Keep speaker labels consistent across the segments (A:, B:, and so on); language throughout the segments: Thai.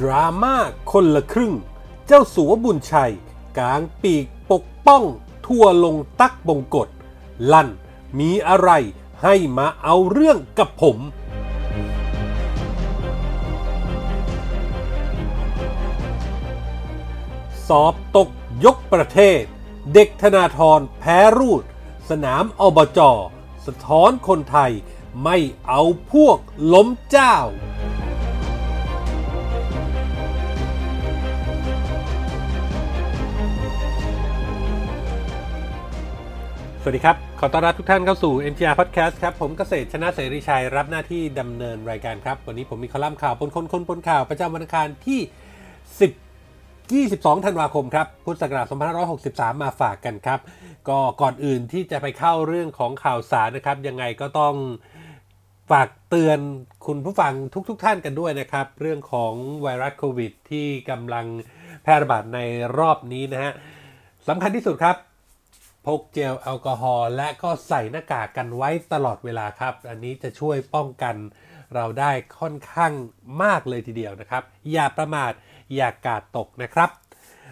A: ดราม่าคนละครึ่ง เจ้าสัวบุญชัยกลางปีกปกป้อง ทัวลงตักบงกฎลั่นมีอะไรให้มาเอาเรื่องกับผม สอบตกยกประเทศ เด็กธนาธรแพ้รูด สนามอบจ สะท้อนคนไทยไม่เอาพวกล้มเจ้า สวัสดีครับ ขอต้อนรับทุกท่านเข้าสู่ NTR Podcast ครับ ผมเกษตรชนะเสรีชัยรับหน้าที่ดำเนินรายการครับ วันนี้ผมมีคอลัมน์ข่าวปนคนคนปนข่าวประจำวันอังคารที่ 10 22 ธันวาคมครับ พุทธศักราช2563 มาฝากกันครับ ก็ก่อนอื่นที่จะไปเข้าเรื่องของข่าวสารนะครับ ยังไงก็ต้องฝากเตือนคุณผู้ฟังทุกๆทท่านกันด้วยนะครับ เรื่องของไวรัสโควิด ที่กำลังแพร่ระบาดในรอบนี้นะฮะสำคัญที่สุดครับ พกเจลแอลกอฮอล์และก็ใส่หน้ากากกันไว้ตลอดเวลาครับ อันนี้จะช่วยป้องกันเราได้ค่อนข้างมากเลยทีเดียวนะครับ อย่าประมาทอย่ากาดตกนะครับ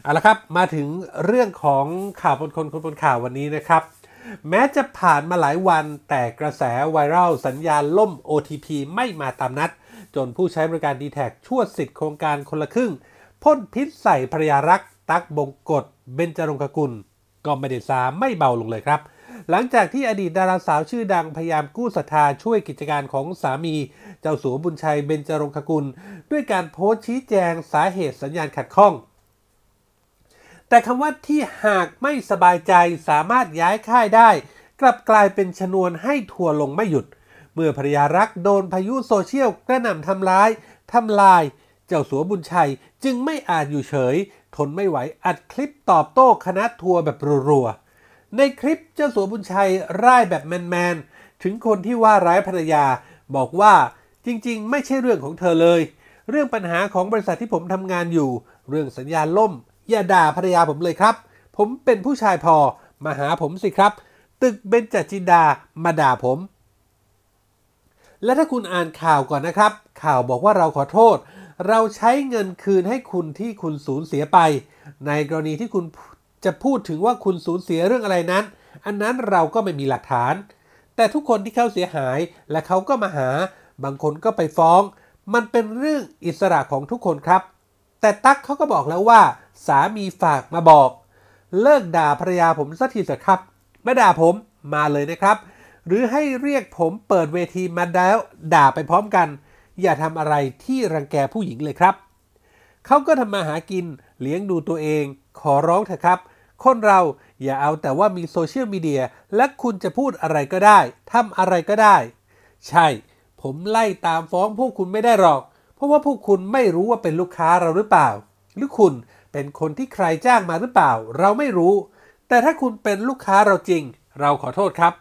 A: เอาละครับมาถึงเรื่องของข่าวบนคนคนบนข่าววันนี้นะครับ แม้จะผ่านมาหลายวันแต่กระแสไวรัลสัญญาณล่ม OTP ไม่มาตามนัด จนผู้ใช้บริการ d t แทชั่วสิทธิ์โครงการคนละครึ่งพ่นพิษใส่ภรรยารัก ตักบงกฎเบญจรงคกุล ก็ไม่ได้ซาไม่เบาลงเลยครับ หลังจากที่อดีตดาราสาวชื่อดังพยายามกู้ศรัทธาช่วยกิจการของสามี เจ้าสัวบุญชัยเบญจรงคกุล ด้วยการโพสต์ชี้แจงสาเหตุสัญญาณขัดข้อง แต่คำว่าที่หากไม่สบายใจสามารถย้ายค่ายได้ กลับกลายเป็นชนวนให้ทัวลงไม่หยุด เมื่อภรรยารักโดนพายุโซเชียลกระหน่ำทำร้ายทำลาย เจ้าสัวบุญชัยจึงไม่อาจอยู่เฉย ทนไม่ไหวอัดคลิปตอบโต้คณะทัวร์แบบรัวๆ ในคลิปเจ้าสัวบุญชัยร่ายแบบแมนๆ ถึงคนที่ว่าร้ายภรรยา บอกว่าจริงๆ ไม่ใช่เรื่องของเธอเลย เรื่องปัญหาของบริษัทที่ผมทำงานอยู่ เรื่องสัญญาล่ม อย่าด่าภรรยาผมเลยครับ ผมเป็นผู้ชายพอมาหาผมสิครับ ตึกเบญจจินดามาด่าผม และถ้าคุณอ่านข่าวก่อนนะครับ ข่าวบอกว่าเราขอโทษ เราใช้เงินคืนให้คุณที่คุณสูญเสียไป ในกรณีที่คุณจะพูดถึงว่าคุณสูญเสียเรื่องอะไรนั้น อันนั้นเราก็ไม่มีหลักฐาน แต่ทุกคนที่เขาเสียหายและเขาก็มาหา บางคนก็ไปฟ้อง มันเป็นเรื่องอิสระของทุกคนครับ แต่ตั๊กเขาก็บอกแล้วว่า สามีฝากมาบอก เลิกด่าภรรยาผมสักทีเถอะครับไม่ด่าผมมาเลยนะครับ หรือให้เรียกผมเปิดเวทีมาแล้วด่าไปพร้อมกัน อย่าทำอะไรที่รังแกผู้หญิงเลยครับ เขาก็ทำมาหากินเลี้ยงดูตัวเอง ขอร้องเถอะครับ คนเราอย่าเอาแต่ว่ามีโซเชียลมีเดียและคุณจะพูดอะไรก็ได้ทำอะไรก็ได้ ใช่ ผมไล่ตามฟ้องพวกคุณไม่ได้หรอก เพราะว่าพวกคุณไม่รู้ว่าเป็นลูกค้าเราหรือเปล่า หรือคุณเป็นคนที่ใครจ้างมาหรือเปล่า เราไม่รู้ แต่ถ้าคุณเป็นลูกค้าเราจริง เราขอโทษครับ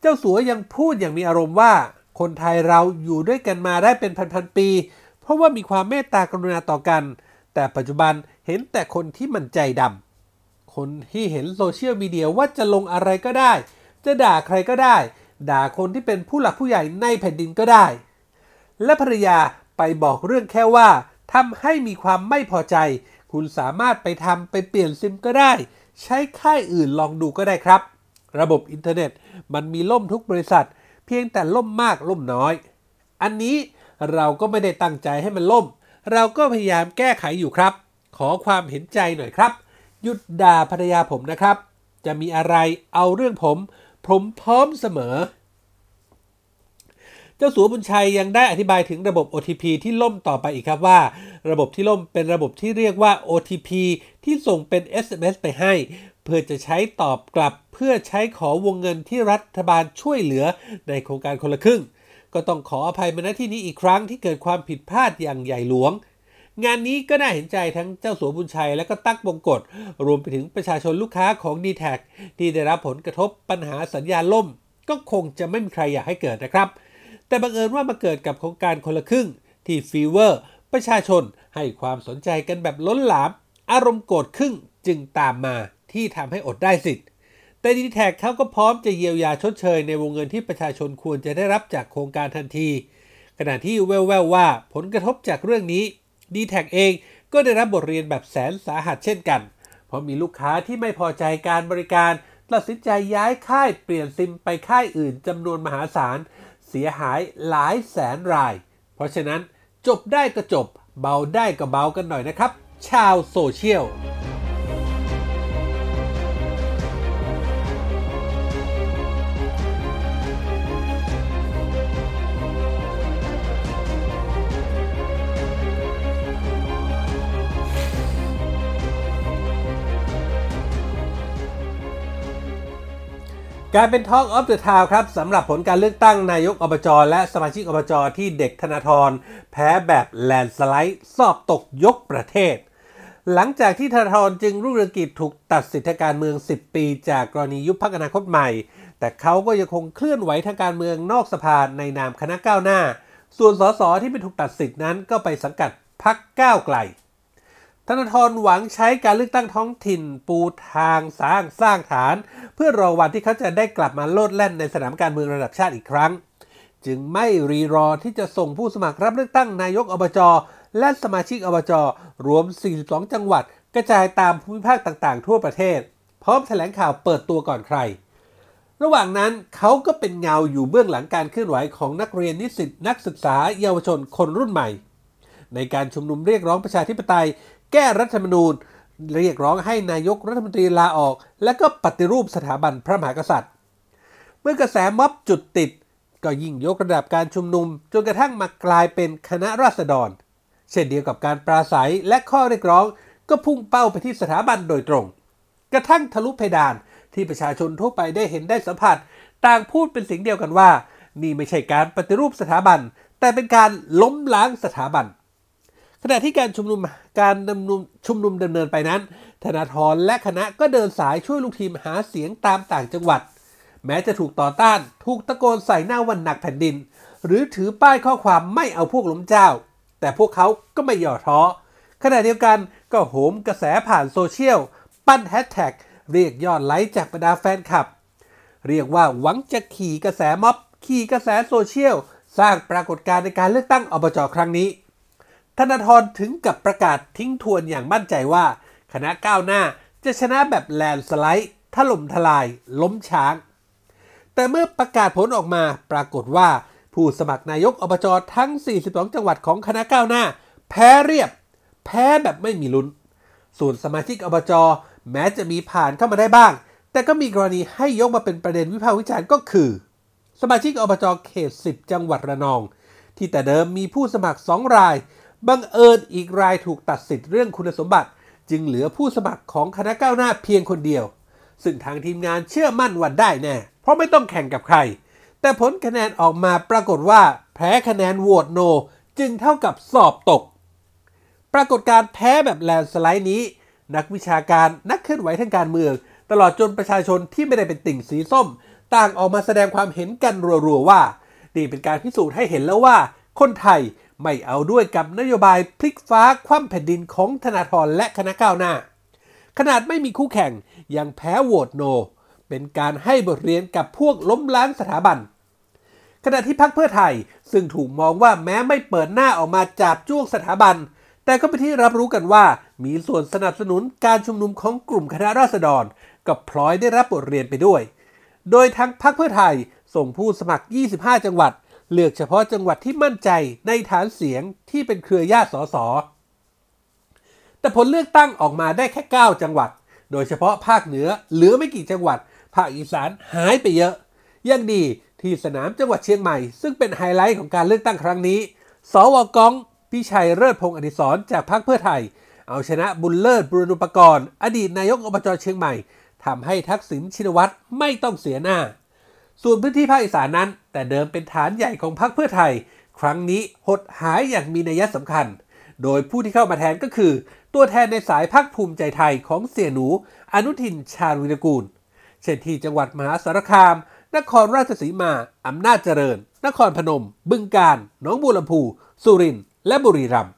A: เจ้าสัวยังพูดอย่างมีอารมณ์ว่า คนไทยเราอยู่ด้วยกันมาได้เป็นพันๆปี เพราะว่ามีความเมตตากรุณาต่อกัน แต่ปัจจุบันเห็นแต่คนที่มันใจดำคนที่เห็นโซเชียลมีเดียว่าจะลงอะไรก็ได้ จะด่าใครก็ได้ ด่าคนที่เป็นผู้หลักผู้ใหญ่ในแผ่นดินก็ได้ และภรรยาไปบอกเรื่องแค่ว่าทำให้มีความไม่พอใจ คุณสามารถไปทำไปเปลี่ยนซิมก็ได้ ใช้ค่ายอื่นลองดูก็ได้ครับ ระบบอินเทอร์เน็ต มันมีล่มทุกบริษัท เพียงแต่ล่มมากล่มน้อย อันนี้เราก็ไม่ได้ตั้งใจให้มันล่ม เราก็พยายามแก้ไขอยู่ครับ ขอความเห็นใจหน่อยครับ หยุดด่าภรรยาผมนะครับ จะมีอะไรเอาเรื่องผม ผมพร้อมเสมอ เจ้าสัวบุญชัยยังได้อธิบายถึงระบบ OTP ที่ล่มต่อไปอีกครับว่า ระบบที่ล่มเป็นระบบที่เรียกว่า OTP ที่ส่งเป็น SMS ไปให้ เพื่อจะใช้ตอบกลับ เพื่อใช้ขอวงเงินที่รัฐบาลช่วยเหลือในโครงการคนละครึ่ง ก็ต้องขออภัยมาณที่นี้อีกครั้งที่เกิดความผิดพลาดอย่างใหญ่หลวง งานนี้ก็น่าเห็นใจทั้งเจ้าสัวบุญชัยและก็ตั๊กบงกฎรวมไปถึงประชาชนลูกค้าของ d t แทที่ได้รับผลกระทบปัญหาสัญญาณล่ม ก็คงจะไม่มีใครอยากให้เกิดนะครับ แต่บังเอิญว่ามาเกิดกับโครงการคนละครึ่ง ที่ฟีเวอร์ประชาชนให้ความสนใจกันแบบล้นหลาม อารมณ์โกรธครึ่งจึงตามมาที่ทำให้อดได้สิทธิ์ แต่ดีแท็กเขาก็พร้อมจะเยียวยาชดเชยในวงเงินที่ประชาชนควรจะได้รับจากโครงการทันที ขณะที่แววๆว่าผลกระทบจากเรื่องนี้ d t แท็เองก็ได้รับบทเรียนแบบแสนสาหัสเช่นกัน เพราะมีลูกค้าที่ไม่พอใจการบริการตัดสินใจย้ายค่ายเปลี่ยนซิมไปค่ายอื่นจำนวนมหาศาล เสียหายหลายแสนราย เพราะฉะนั้นจบได้ก็จบ เบาได้ก็เบากันหน่อยนะครับ ชาวโซเชียล การเป็น Talk of the Town ครับสำหรับผลการเลือกตั้งนายกอบจและสมาชิกอบจที่เด็กธนาธรแพ้แบบแลนสไลด์สอบตกยกประเทศ หลังจากที่ธนาธรจึงรุ่งเรืองกิจถูกตัดสิทธิการเมือง 10 ปี จากกรณียุบพักอนาคตใหม่ แต่เขาก็ยังคงเคลื่อนไหวทางการเมืองนอกสภาในนามคณะก้าวหน้า ส่วนสสที่เป็นถูกตัดสิทธินั้นก็ไปสังกัดพักก้าวไกล ธนาธรหวังใช้การเลือกตั้งท้องถิ่นปูทางสร้างสร้างฐาน เพื่อรอวันที่เขาจะได้กลับมาโลดแล่นในสนามการเมืองระดับชาติอีกครั้ง จึงไม่รีรอที่จะส่งผู้สมัครรับเลือกตั้งนายกอบจและสมาชิกอบจรวม 42 จังหวัด กระจายตามภูมิภาคต่างๆ ทั่วประเทศ พร้อมแถลงข่าวเปิดตัวก่อนใคร ระหว่างนั้นเขาก็เป็นเงาอยู่เบื้องหลังการเคลื่อนไหวของนักเรียนนิสิตนักศึกษาเยาวชนคนรุ่นใหม่ ในการชุมนุมเรียกร้องประชาธิปไตย ก้รัฐธรรมนูญ เรียกร้องให้นายกรัฐมนตรีลาออก และก็ปฏิรูปสถาบันพระมหากษัตริย์ เมื่อกระแสม็อบจุดติด ก็ยิ่งยกระดับการชุมนุม จนกระทั่งมากลายเป็นคณะราษฎร เช่นเดียวกับการปราศัยและข้อเรียกร้องก็พุ่งเป้าไปที่สถาบันโดยตรง กระทั่งทะลุเพดานที่ประชาชนทั่วไปได้เห็นได้สัมผัส ต่างพูดเป็นเสียงเดียวกันว่า นี่ไม่ใช่การปฏิรูปสถาบัน แต่เป็นการล้มล้างสถาบัน ขณะที่การชุมนุมการดำนุมชุมนุมดำเนินไปนั้น ธนาธรและคณะก็เดินสายช่วยลูกทีมหาเสียงตามต่างจังหวัด แม้จะถูกต่อต้าน ถูกตะโกนใส่หน้าวันหนักแผ่นดิน หรือถือป้ายข้อความไม่เอาพวกล้มเจ้า แต่พวกเขาก็ไม่ย่อท้อขณะเดียวกันก็โหมกระแสผ่านโซเชียล ปั้นแฮชแท็กเรียกยอดไลค์จากบรรดาแฟนคลับ เรียกว่าหวังจะขี่กระแสม็อบ ขี่กระแสโซเชียล สร้างปรากฏการณ์ในการเลือกตั้งอบจครั้งนี้ ธนาธรถึงกับประกาศทิ้งทวนอย่างมั่นใจว่า คณะก้าวหน้าจะชนะแบบแลนสไลด์ ถล่มทลาย ล้มช้าง แต่เมื่อประกาศผลออกมาปรากฏว่า ผู้สมัครนายกอบจทั้ง 42 จังหวัดของคณะก้าวหน้า แพ้เรียบ แพ้แบบไม่มีลุ้น ส่วนสมาชิกอบจแม้จะมีผ่านเข้ามาได้บ้าง แต่ก็มีกรณีให้ยกมาเป็นประเด็นวิพากษ์วิจารณ์ก็คือ สมาชิกอบจเขต 10 จังหวัดระนอง ที่แต่เดิมมีผู้สมัคร 2 ราย บังเอิญอีกรายถูกตัดสิทธิ์เรื่องคุณสมบัติ จึงเหลือผู้สมัครของคณะก้าวหน้าเพียงคนเดียว ซึ่งทางทีมงานเชื่อมั่นวันได้แน่ เพราะไม่ต้องแข่งกับใคร แต่ผลคะแนนออกมาปรากฏว่า แพ้คะแนนโหวตโน จึงเท่ากับสอบตก ปรากฏการแพ้แบบแลนสไลด์นี้ นักวิชาการนักเคลื่อนไหวทางการเมือง ตลอดจนประชาชนที่ไม่ได้เป็นติ่งสีส้ม ต่างออกมาแสดงความเห็นกันรัวๆว่านี่เป็นการพิสูจน์ให้เห็นแล้วว่า คนไทย ไม่เอาด้วยกับนโยบายพลิกฟ้าคว่ำแผ่นดินของธนาธรและคณะก้าวหน้า ขนาดไม่มีคู่แข่งยังแพ้โหวตโน เป็นการให้บทเรียนกับพวกล้มล้างสถาบัน ขณะที่พรรคเพื่อไทยซึ่งถูกมองว่าแม้ไม่เปิดหน้าออกมาจับจ้วงสถาบัน แต่ก็เป็นที่รับรู้กันว่ามีส่วนสนับสนุนการชุมนุมของกลุ่มคณะราษฎรกับพลอยได้รับบทเรียนไปด้วย โดยทั้งพรรคเพื่อไทยส่งผู้สมัคร 25 จังหวัด เลือกเฉพาะจังหวัดที่มั่นใจในฐานเสียงที่เป็นเครือญาติสส แต่ผลเลือกตั้งออกมาได้แค่ 9 จังหวัด โดยเฉพาะภาคเหนือเหลือไม่กี่จังหวัด ภาคอีสานหายไปเยอะ ยังดีที่สนามจังหวัดเชียงใหม่ ซึ่งเป็นไฮไลท์ของการเลือกตั้งครั้งนี้ สวกองพิชัยเลิศพงศ์อดิศรจากพรรคเพื่อไทย เอาชนะบุญเลิศบุรณุปกรณ์ อดีตนายกอบจเชียงใหม่ทำให้ทักษิณชินวัตรไม่ต้องเสียหน้า ส่วนพื้นที่ภาคอีสานนั้น แต่เดิมเป็นฐานใหญ่ของพรรคเพื่อไทย ครั้งนี้หดหายอย่างมีนัยสำคัญ โดยผู้ที่เข้ามาแทนก็คือ ตัวแทนในสายพรรคภูมิใจไทยของเสี่ยหนู อนุทินชาญวิรกูล เช่นที่จังหวัดมหาสารคาม นครราชสีมา อำนาจเจริญ นครพนม บึงกาฬหนองบัวลำพู สุรินทร์และบุรีรัมย์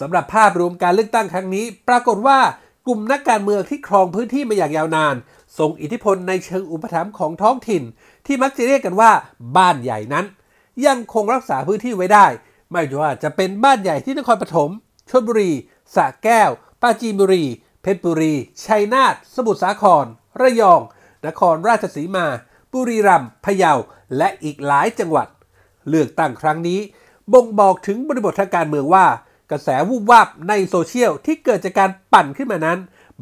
A: สำหรับภาพรวมการเลือกตั้งครั้งนี้ ปรากฏว่ากลุ่มนักการเมืองที่ครองพื้นที่มาอย่างยาวนาน ทรงอิทธิพลในเชิงอุปถัมภ์ของท้องถิ่น ที่มักจะเรียกกันว่าบ้านใหญ่นั้น ยังคงรักษาพื้นที่ไว้ได้ ไม่ว่าจะเป็นบ้านใหญ่ที่นครปฐมชลบุรีสระแก้ว ปราจีนบุรี เพชรบุรี ชัยนาทสมุทรสาคร ระยอง นครราชสีมา บุรีรัมย์พะเยา และอีกหลายจังหวัด เลือกตั้งครั้งนี้ บ่งบอกถึงบริบททางการเมืองว่า กระแสวูบวาบในโซเชียลที่เกิดจากการปั่นขึ้นมานั้น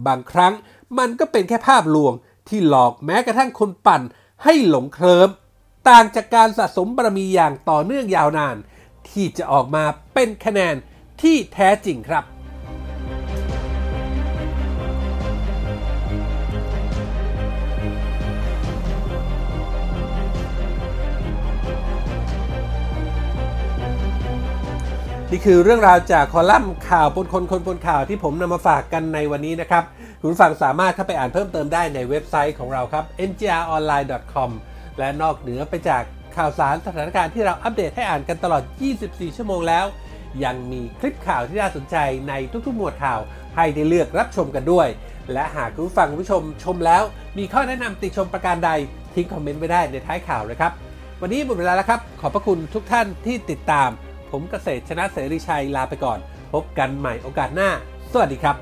A: บางครั้ง มันก็เป็นแค่ภาพลวงที่หลอกแม้กระทั่งคนปั่นให้หลงเคลิมต่างจากการสะสมบารมีอย่างต่อเนื่องยาวนาน ที่จะออกมาเป็นคะแนนที่แท้จริงครับนี่คือเรื่องราวจากคอลัมน์ข่าวปนคนคนปนข่าวที่ผมนำมาฝากกันในวันนี้นะครับ คุณฟังสามารถเข้าไปอ่านเพิ่มเติมได้ในเว็บไซต์ของเราครับ ngronline.com และนอกเหนือไปจากข่าวสารสถานการณ์ที่เราอัปเดตให้อ่านกันตลอด 24 ชั่วโมงแล้ว ยังมีคลิปข่าวที่น่าสนใจในทุกๆ หมวดข่าว ให้ได้เลือกรับชมกันด้วย และหากคุณฟังคุณผู้ชมชมแล้ว มีข้อแนะนำติชมประการใด ทิ้งคอมเมนต์ไว้ได้ในท้ายข่าวนะครับ วันนี้หมดเวลาแล้วครับ ขอบพระคุณทุกท่านที่ติดตาม ผมเกษตรชนะเสรีชัยลาไปก่อน พบกันใหม่โอกาสหน้า สวัสดีครับ